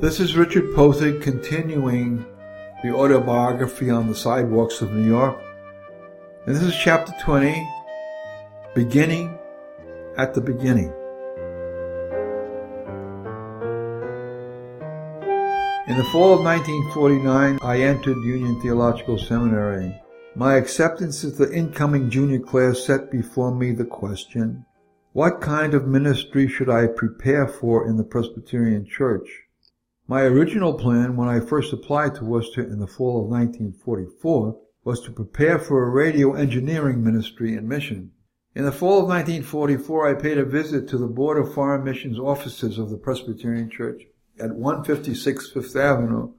This is Richard Poethig continuing the autobiography on the sidewalks of New York. And this is chapter 20, beginning at the beginning. In the fall of 1949, I entered Union Theological Seminary. My acceptance as the incoming junior class set before me the question, what kind of ministry should I prepare for in the Presbyterian Church? My original plan when I first applied to Wooster in the fall of 1944 was to prepare for a radio engineering ministry in mission. In the fall of 1944, I paid a visit to the Board of Foreign Missions offices of the Presbyterian Church at 156 Fifth Avenue.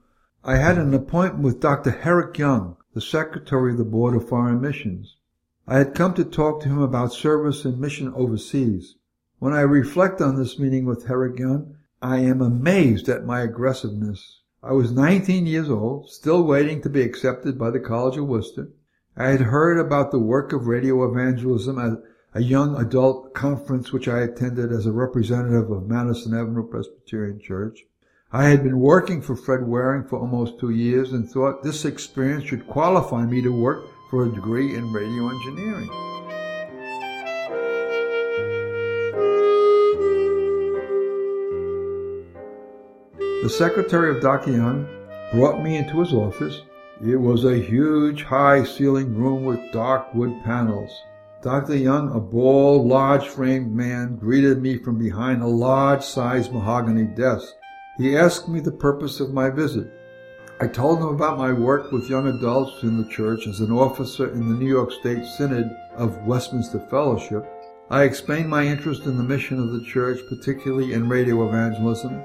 I had an appointment with Dr. Herrick Young, the Secretary of the Board of Foreign Missions. I had come to talk to him about service and mission overseas. When I reflect on this meeting with Herrick Young, I am amazed at my aggressiveness. I was 19 years old, still waiting to be accepted by the College of Wooster. I had heard about the work of radio evangelism at a young adult conference which I attended as a representative of Madison Avenue Presbyterian Church. I had been working for Fred Waring for almost two years and thought this experience should qualify me to work for a degree in radio engineering. The secretary of. Young brought me into his office. It was a huge, high ceilinged room with dark wood panels. Dr. Young, a bald, large framed man, greeted me from behind a large sized mahogany desk. He asked me the purpose of my visit. I told him about my work with young adults in the church as an officer in the New York State Synod of Westminster Fellowship. I explained my interest in the mission of the church, particularly in radio evangelism.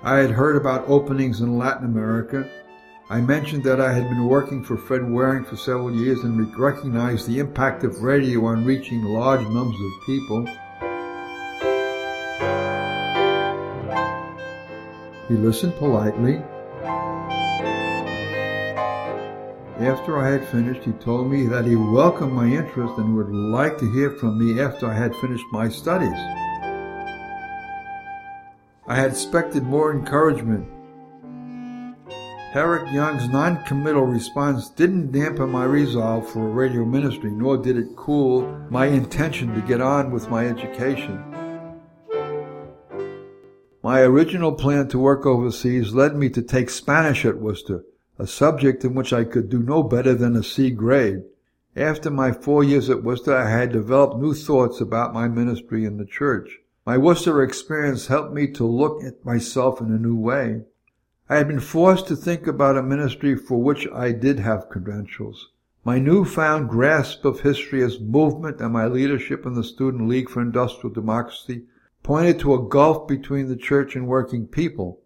I had heard about openings in Latin America. I mentioned that I had been working for Fred Waring for several years and recognized the impact of radio on reaching large numbers of people. He listened politely. After I had finished, he told me that he welcomed my interest and would like to hear from me after I had finished my studies. I had expected more encouragement. Herrick Young's non-committal response didn't dampen my resolve for a radio ministry, nor did it cool my intention to get on with my education. My original plan to work overseas led me to take Spanish at Wooster, a subject in which I could do no better than a C grade. After my four years at Wooster, I had developed new thoughts about my ministry in the church. My Wooster experience helped me to look at myself in a new way. I had been forced to think about a ministry for which I did have credentials. My newfound grasp of history as movement and my leadership in the Student League for Industrial Democracy pointed to a gulf between the church and working people.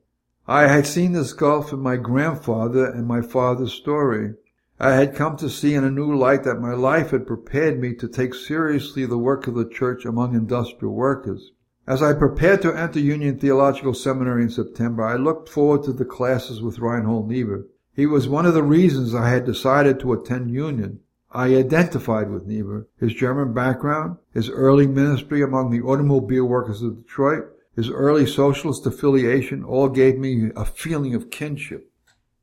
I had seen this gulf in my grandfather and my father's story. I had come to see in a new light that my life had prepared me to take seriously the work of the church among industrial workers. As I prepared to enter Union Theological Seminary in September, I looked forward to the classes with Reinhold Niebuhr. He was one of the reasons I had decided to attend Union. I identified with Niebuhr. His German background, his early ministry among the automobile workers of Detroit, his early socialist affiliation all gave me a feeling of kinship.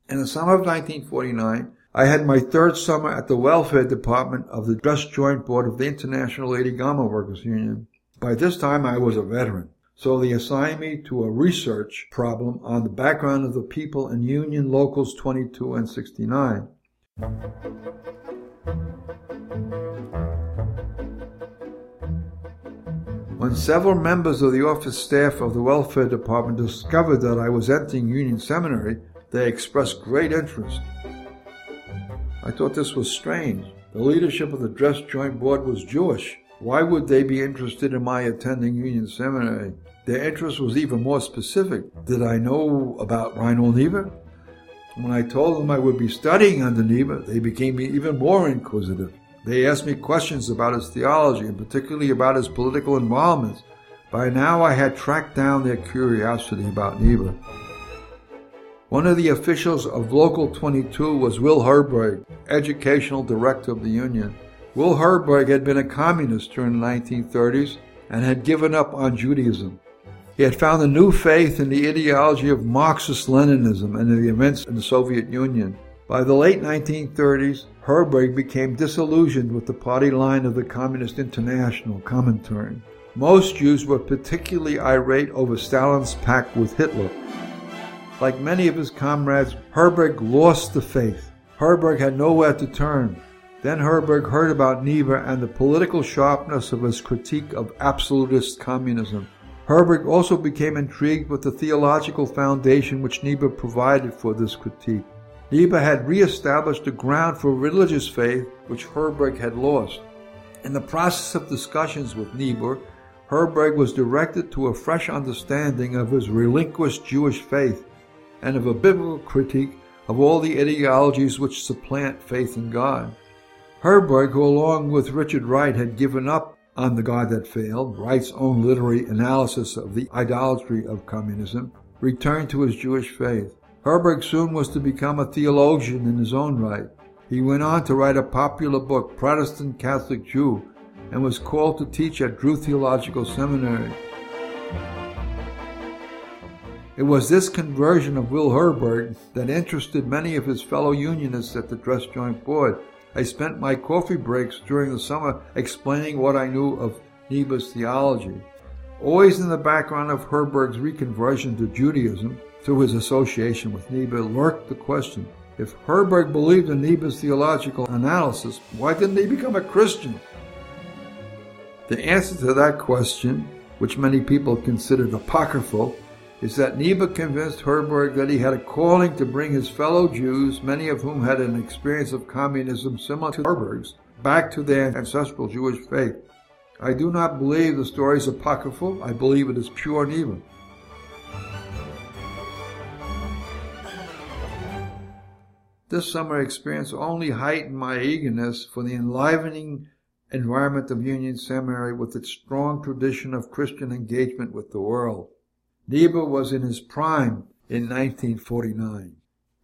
In the summer of 1949, I had my third summer at the welfare department of the dress joint board of the International Lady Garment Workers Union. By this time, I was a veteran, so they assigned me to a research problem on the background of the people in Union Locals 22 and 69. When several members of the office staff of the welfare department discovered that I was entering Union Seminary, they expressed great interest. I thought this was strange. The leadership of the dress joint board was Jewish, why would they be interested in my attending Union Seminary? Their interest was even more specific. Did I know about Reinhold Niebuhr? When I told them I would be studying under Niebuhr, they became even more inquisitive. They asked me questions about his theology and particularly about his political involvements. By now I had tracked down their curiosity about Niebuhr. One of the officials of Local 22 was Will Herberg, educational director of the Union. Will Herberg had been a communist during the 1930s and had given up on Judaism. He had found a new faith in the ideology of Marxist-Leninism and in the events in the Soviet Union. By the late 1930s, Herberg became disillusioned with the party line of the Communist International, Comintern. Most Jews were particularly irate over Stalin's pact with Hitler. Like many of his comrades, Herberg lost the faith. Herberg had nowhere to turn. Then Herberg heard about Niebuhr and the political sharpness of his critique of absolutist communism. Herberg also became intrigued with the theological foundation which Niebuhr provided for this critique. Niebuhr had re-established the ground for religious faith which Herberg had lost. In the process of discussions with Niebuhr, Herberg was directed to a fresh understanding of his relinquished Jewish faith and of a biblical critique of all the ideologies which supplant faith in God. Herberg, who along with Richard Wright had given up on the God that failed, Wright's own literary analysis of the idolatry of communism, returned to his Jewish faith. Herberg soon was to become a theologian in his own right. He went on to write a popular book, Protestant Catholic Jew, and was called to teach at Drew Theological Seminary. It was this conversion of Will Herberg that interested many of his fellow Unionists at the Dress Joint Board. I spent my coffee breaks during the summer explaining what I knew of Niebuhr's theology. Always in the background of Herberg's reconversion to Judaism, through his association with Niebuhr, lurked the question if Herberg believed in Niebuhr's theological analysis, why didn't he become a Christian? The answer to that question, which many people considered apocryphal, is that Niebuhr convinced Herberg that he had a calling to bring his fellow Jews, many of whom had an experience of communism similar to Herberg's, back to their ancestral Jewish faith. I do not believe the story is apocryphal. I believe it is pure Niebuhr. This summer experience only heightened my eagerness for the enlivening environment of Union Seminary with its strong tradition of Christian engagement with the world. Niebuhr was in his prime in 1949.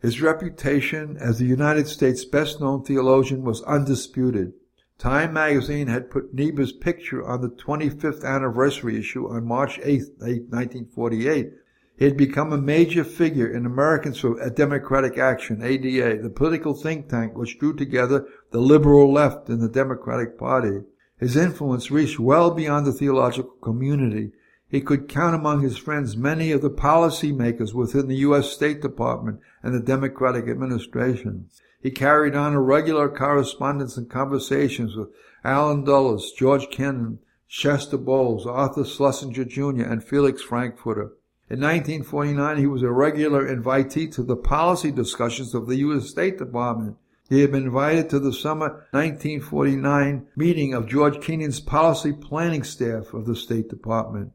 His reputation as the United States' best known theologian was undisputed. Time magazine had put Niebuhr's picture on the 25th anniversary issue on March 8, 1948, he had become a major figure in Americans for uh, Democratic Action, ADA, the political think tank which drew together the liberal left in the Democratic Party. His influence reached well beyond the theological community. He could count among his friends many of the policy makers within the U.S. State Department and the Democratic administration. He carried on a regular correspondence and conversations with Allen Dulles, George Kennan, Chester Bowles, Arthur Schlesinger Jr., and Felix Frankfurter. In 1949, he was a regular invitee to the policy discussions of the U.S. State Department. He had been invited to the summer 1949 meeting of George Kennan's policy planning staff of the State Department.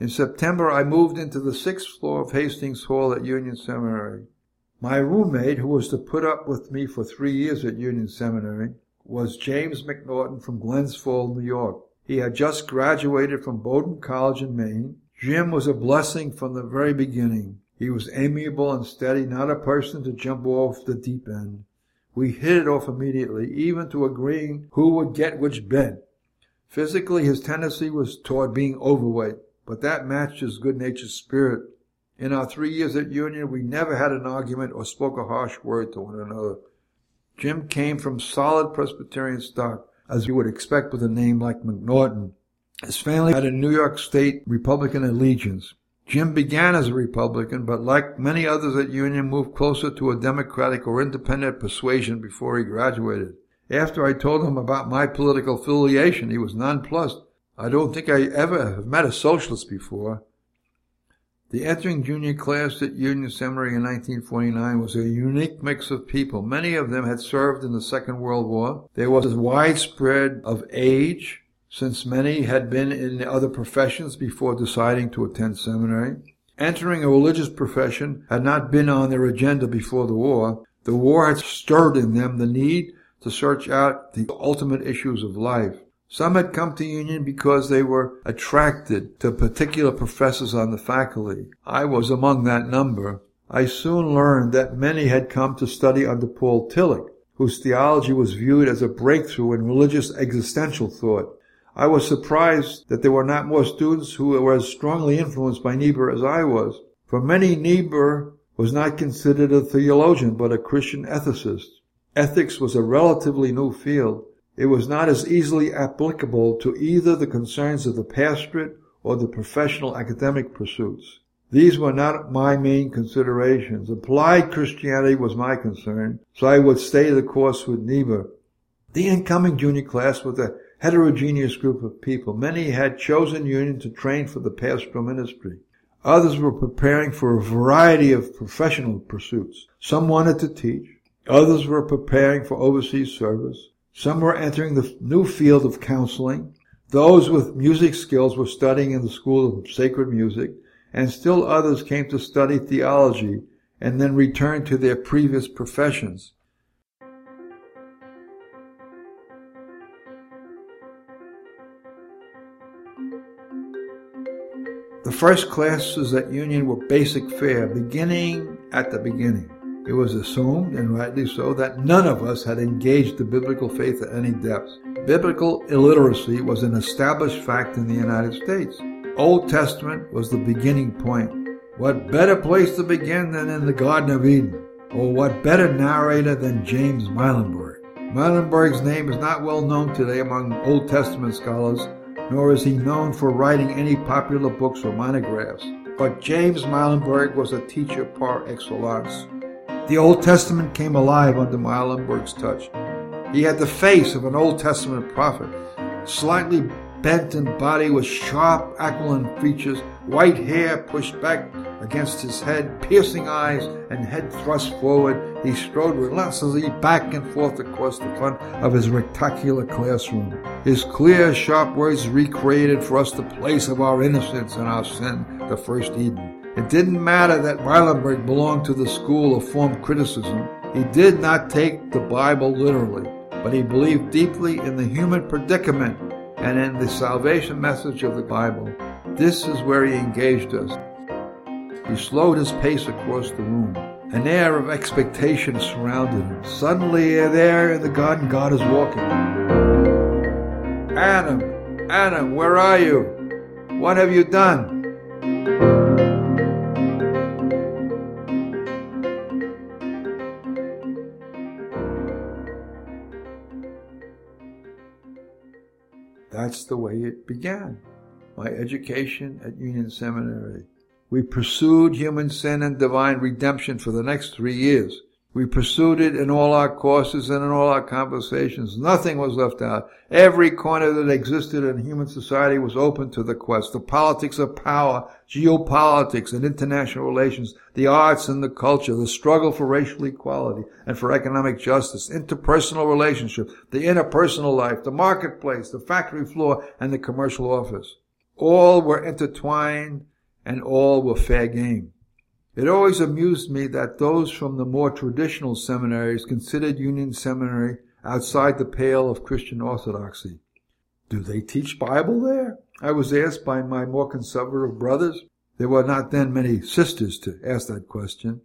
In September, I moved into the sixth floor of Hastings Hall at Union Seminary. My roommate, who was to put up with me for three years at Union Seminary, was James McNaughton from Glens Falls, New York. He had just graduated from Bowdoin College in Maine Jim was a blessing from the very beginning. He was amiable and steady, not a person to jump off the deep end. We hit it off immediately, even to agreeing who would get which bed. Physically, his tendency was toward being overweight, but that matched his good-natured spirit. In our three years at Union, we never had an argument or spoke a harsh word to one another. Jim came from solid Presbyterian stock, as you would expect with a name like McNaughton. His family had a New York State Republican allegiance. Jim began as a Republican, but like many others at Union, moved closer to a Democratic or independent persuasion before he graduated. After I told him about my political affiliation, he was nonplussed. I don't think I ever have met a socialist before. The entering junior class at Union Seminary in 1949 was a unique mix of people. Many of them had served in the Second World War. There was a widespread of age, since many had been in other professions before deciding to attend seminary. Entering a religious profession had not been on their agenda before the war. The war had stirred in them the need to search out the ultimate issues of life. Some had come to Union because they were attracted to particular professors on the faculty. I was among that number. I soon learned that many had come to study under Paul Tillich, whose theology was viewed as a breakthrough in religious existential thought. I was surprised that there were not more students who were as strongly influenced by Niebuhr as I was. For many, Niebuhr was not considered a theologian, but a Christian ethicist. Ethics was a relatively new field. It was not as easily applicable to either the concerns of the pastorate or the professional academic pursuits. These were not my main considerations. Applied Christianity was my concern, so I would stay the course with Niebuhr. The incoming junior class was a heterogeneous group of people. Many had chosen union to train for the pastoral ministry. Others were preparing for a variety of professional pursuits. Some wanted to teach. Others were preparing for overseas service. Some were entering the new field of counseling. Those with music skills were studying in the school of sacred music, and still others came to study theology and then returned to their previous professions. The first classes at Union were basic fare, beginning at the beginning. It was assumed, and rightly so, that none of us had engaged the biblical faith at any depth. Biblical illiteracy was an established fact in the United States. Old Testament was the beginning point. What better place to begin than in the Garden of Eden? Or what better narrator than James Muilenburg? Muilenburg's name is not well known today among Old Testament scholars, nor is he known for writing any popular books or monographs. But James Muilenburg was a teacher par excellence. The Old Testament came alive under Muilenburg's touch. He had the face of an Old Testament prophet, slightly bent in body with sharp aquiline features, white hair pushed back against his head, piercing eyes, and head thrust forward. He strode relentlessly back and forth across the front of his rectangular classroom. His clear, sharp words recreated for us the place of our innocence and our sin, the first Eden. It didn't matter that Muilenburg belonged to the school of form criticism. He did not take the Bible literally, but he believed deeply in the human predicament and in the salvation message of the Bible. This is where he engaged us. He slowed his pace across the room. An air of expectation surrounded him. Suddenly, there in the garden, God is walking. Adam, Adam, where are you? What have you done? That's the way it began. My education at Union Seminary. We pursued human sin and divine redemption for the next three years. We pursued it in all our courses and in all our conversations. Nothing was left out. Every corner that existed in human society was open to the quest. The politics of power, geopolitics and international relations, the arts and the culture, the struggle for racial equality and for economic justice, interpersonal relationships, the interpersonal life, the marketplace, the factory floor, and the commercial office. All were intertwined and all were fair game. It always amused me that those from the more traditional seminaries considered Union Seminary outside the pale of Christian orthodoxy. Do they teach Bible there? I was asked by my more conservative brothers. There were not then many sisters to ask that question.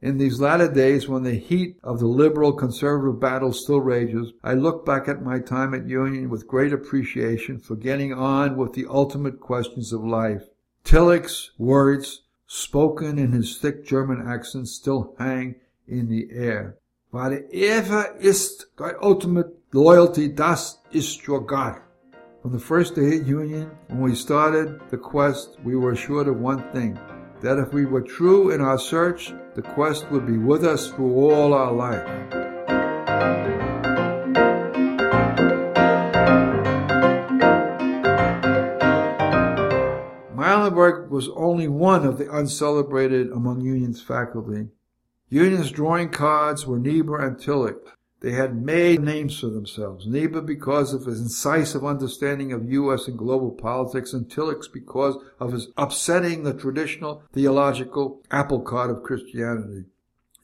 In these latter days, when the heat of the liberal conservative battle still rages, I look back at my time at Union with great appreciation for getting on with the ultimate questions of life. Tillich's words, spoken in his thick German accent, still hang in the air. Weil er ist thy ultimate loyalty, das ist your God. From the first day at Union, when we started the quest, we were assured of one thing, that if we were true in our search, the quest would be with us through all our life. Was only one of the uncelebrated among Union's faculty. Union's drawing cards were Niebuhr and Tillich. They had made names for themselves. Niebuhr because of his incisive understanding of U.S. and global politics, and Tillich because of his upsetting the traditional theological apple cart of Christianity.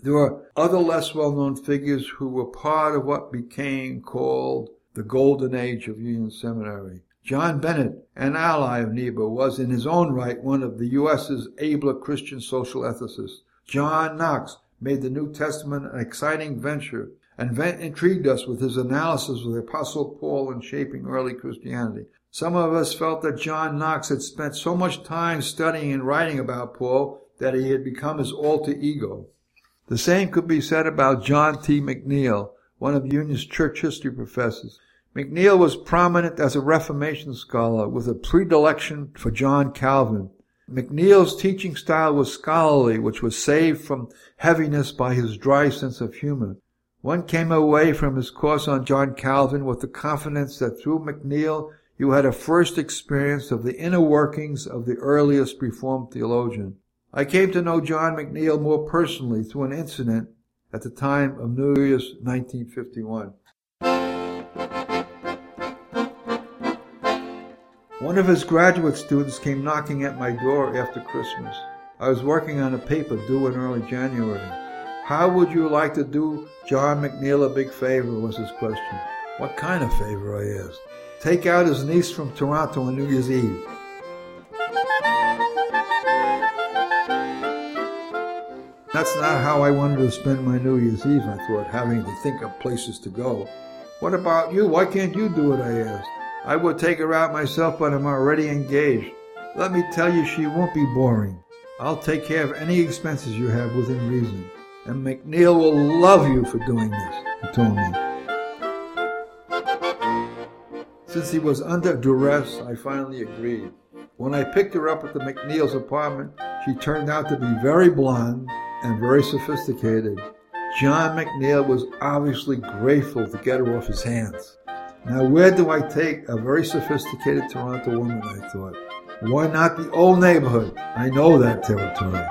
There were other less well-known figures who were part of what became called the golden age of Union Seminary. John Bennett, an ally of Niebuhr, was in his own right one of the U.S.'s abler Christian social ethicists. John Knox made the New Testament an exciting venture and intrigued us with his analysis of the Apostle Paul in shaping early Christianity. Some of us felt that John Knox had spent so much time studying and writing about Paul that he had become his alter ego. The same could be said about John T. McNeill, one of Union's church history professors. McNeill was prominent as a Reformation scholar with a predilection for John Calvin. McNeill's teaching style was scholarly, which was saved from heaviness by his dry sense of humor. One came away from his course on John Calvin with the confidence that through McNeill you had a first experience of the inner workings of the earliest Reformed theologian. I came to know John McNeill more personally through an incident at the time of New Year's 1951. One of his graduate students came knocking at my door after Christmas. I was working on a paper due in early January. How would you like to do John McNeill a big favor was his question. What kind of favor, I asked. Take out his niece from Toronto on New Year's Eve. That's not how I wanted to spend my New Year's Eve, I thought, having to think of places to go. What about you? Why can't you do it? I asked. I will take her out myself, but I'm already engaged. Let me tell you, she won't be boring. I'll take care of any expenses you have within reason. And McNeill will love you for doing this, he told me. Since he was under duress, I finally agreed. When I picked her up at the McNeill's apartment, she turned out to be very blonde and very sophisticated. John McNeill was obviously grateful to get her off his hands. Now, where do I take a very sophisticated Toronto woman? I thought. Why not the old neighborhood? I know that territory.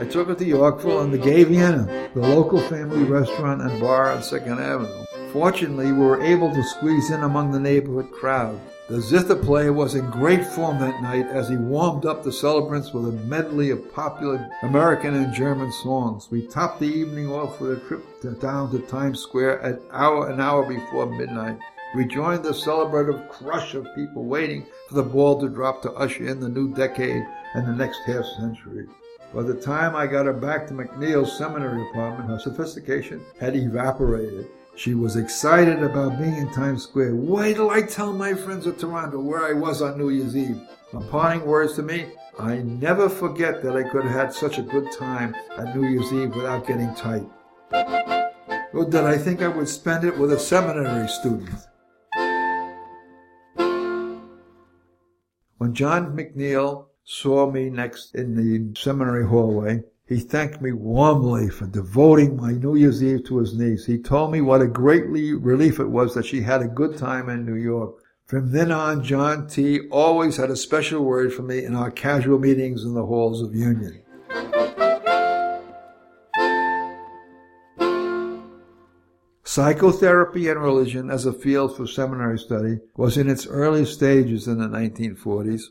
I took her to Yorkville and the Gay Vienna, the local family restaurant and bar on 2nd Avenue. Fortunately, we were able to squeeze in among the neighborhood crowd. The zither player was in great form that night as he warmed up the celebrants with a medley of popular American and German songs. We topped the evening off with a trip to, down to Times Square at hour an hour before midnight. We joined the celebrative crush of people waiting for the ball to drop to usher in the new decade and the next half century. By the time I got her back to McNeill's seminary apartment, her sophistication had evaporated. She was excited about being in Times Square. Wait till I tell my friends at Toronto where I was on New Year's Eve. Parting words to me, I never forget that I could have had such a good time at New Year's Eve without getting tight. Or did I think I would spend it with a seminary student? When John McNeill saw me next in the seminary hallway, he thanked me warmly for devoting my New Year's Eve to his niece. He told me what a great relief it was that she had a good time in New York. From then on, John T. always had a special word for me in our casual meetings in the halls of Union. Psychotherapy and religion as a field for seminary study was in its early stages in the 1940s.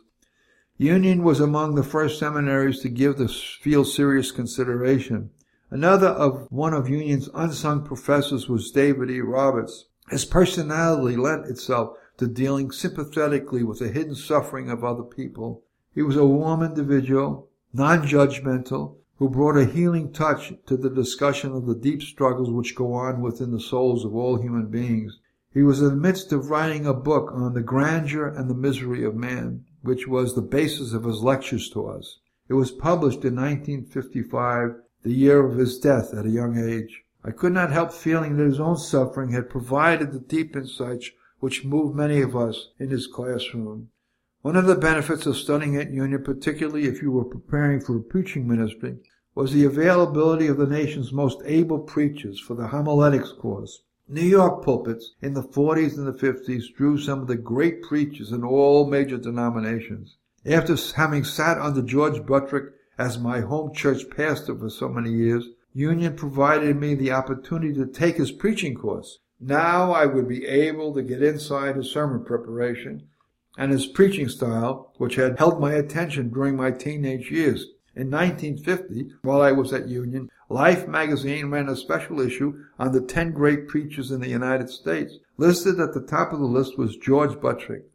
Union was among the first seminaries to give the field serious consideration. Another of one of Union's unsung professors was David E. Roberts. His personality lent itself to dealing sympathetically with the hidden suffering of other people. He was a warm individual, non-judgmental, who brought a healing touch to the discussion of the deep struggles which go on within the souls of all human beings. He was in the midst of writing a book on the grandeur and the misery of man which was the basis of his lectures to us. It was published in 1955, the year of his death at a young age. I could not help feeling that his own suffering had provided the deep insights which moved many of us in his classroom. One of the benefits of studying at Union, particularly if you were preparing for a preaching ministry, was the availability of the nation's most able preachers for the homiletics course. New York pulpits in the 40s and the 50s drew some of the great preachers in all major denominations. After having sat under George Buttrick as my home church pastor for so many years, Union provided me the opportunity to take his preaching course. Now I would be able to get inside his sermon preparation and his preaching style, which had held my attention during my teenage years. In 1950, while I was at Union, Life magazine ran a special issue on the 10 great preachers in the United States. Listed at the top of the list was George Buttrick.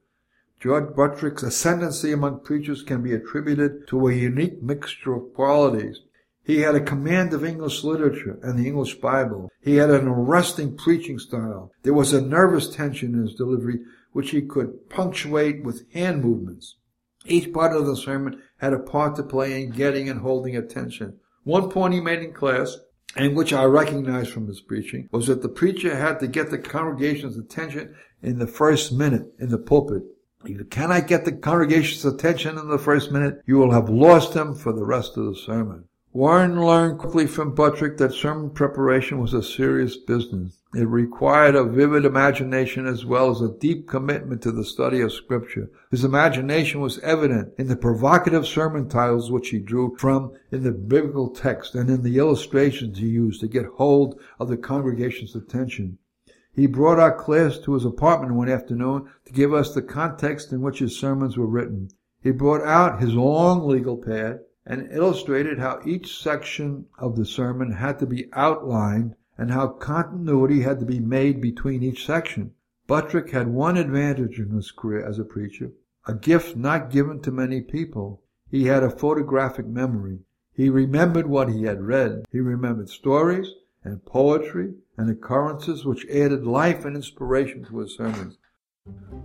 George Buttrick's ascendancy among preachers can be attributed to a unique mixture of qualities. He had a command of English literature and the English Bible. He had an arresting preaching style. There was a nervous tension in his delivery, which he could punctuate with hand movements. Each part of the sermon had a part to play in getting and holding attention. One point he made in class, and which I recognized from his preaching, was that the preacher had to get the congregation's attention in the first minute in the pulpit. If you cannot get the congregation's attention in the first minute, you will have lost them for the rest of the sermon. Warren learned quickly from Buttrick that sermon preparation was a serious business. It required a vivid imagination as well as a deep commitment to the study of scripture. His imagination was evident in the provocative sermon titles which he drew from in the biblical text and in the illustrations he used to get hold of the congregation's attention. He brought our class to his apartment one afternoon to give us the context in which his sermons were written. He brought out his long legal pad and illustrated how each section of the sermon had to be outlined and how continuity had to be made between each section. Buttrick had one advantage in his career as a preacher, a gift not given to many people. He had a photographic memory. He remembered what he had read. He remembered stories and poetry and occurrences which added life and inspiration to his sermons.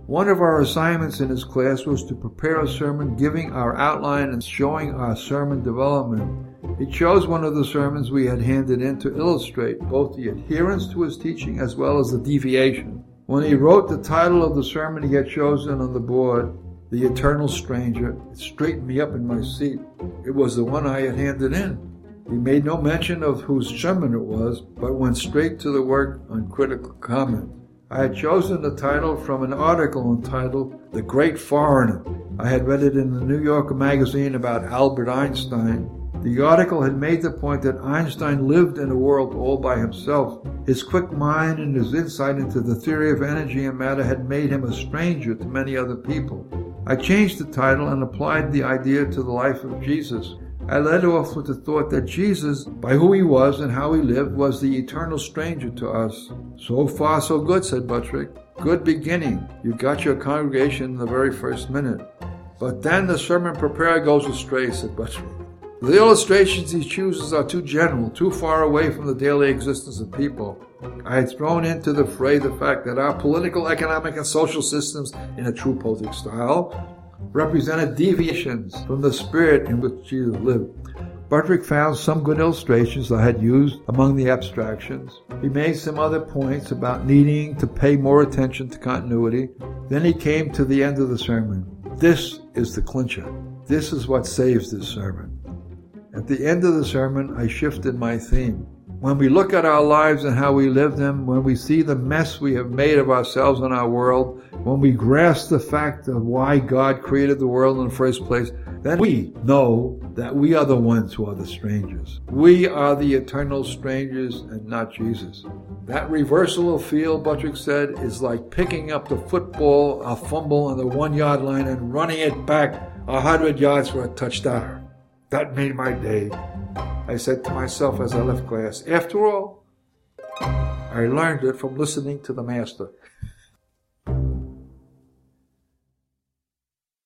One of our assignments in his class was to prepare a sermon giving our outline and showing our sermon development. He chose one of the sermons we had handed in to illustrate both the adherence to his teaching as well as the deviation. When he wrote the title of the sermon he had chosen on the board, The Eternal Stranger, it straightened me up in my seat. It was the one I had handed in. He made no mention of whose sermon it was, but went straight to the work on critical comment. I had chosen the title from an article entitled The Great Foreigner. I had read it in the New Yorker magazine about Albert Einstein. The article had made the point that Einstein lived in a world all by himself. His quick mind and his insight into the theory of energy and matter had made him a stranger to many other people. I changed the title and applied the idea to the life of Jesus. I led off with the thought that Jesus, by who he was and how he lived, was the eternal stranger to us. So far, so good, said Buttrick. Good beginning. You got your congregation in the very first minute. But then the sermon preparer goes astray, said Buttrick. The illustrations he chooses are too general, too far away from the daily existence of people. I had thrown into the fray the fact that our political, economic, and social systems, in a true poetic style, represented deviations from the spirit in which Jesus lived. Buttrick found some good illustrations I had used among the abstractions. He made some other points about needing to pay more attention to continuity. Then he came to the end of the sermon. This is the clincher. This is what saves this sermon. At the end of the sermon, I shifted my theme. When we look at our lives and how we live them, when we see the mess we have made of ourselves and our world, when we grasp the fact of why God created the world in the first place, then we know that we are the ones who are the strangers. We are the eternal strangers and not Jesus. That reversal of field, Buttrick said, is like picking up the football, a fumble on the one yard line and running it back a hundred yards for a touchdown. That made my day. I said to myself as I left class, after all, I learned it from listening to the master.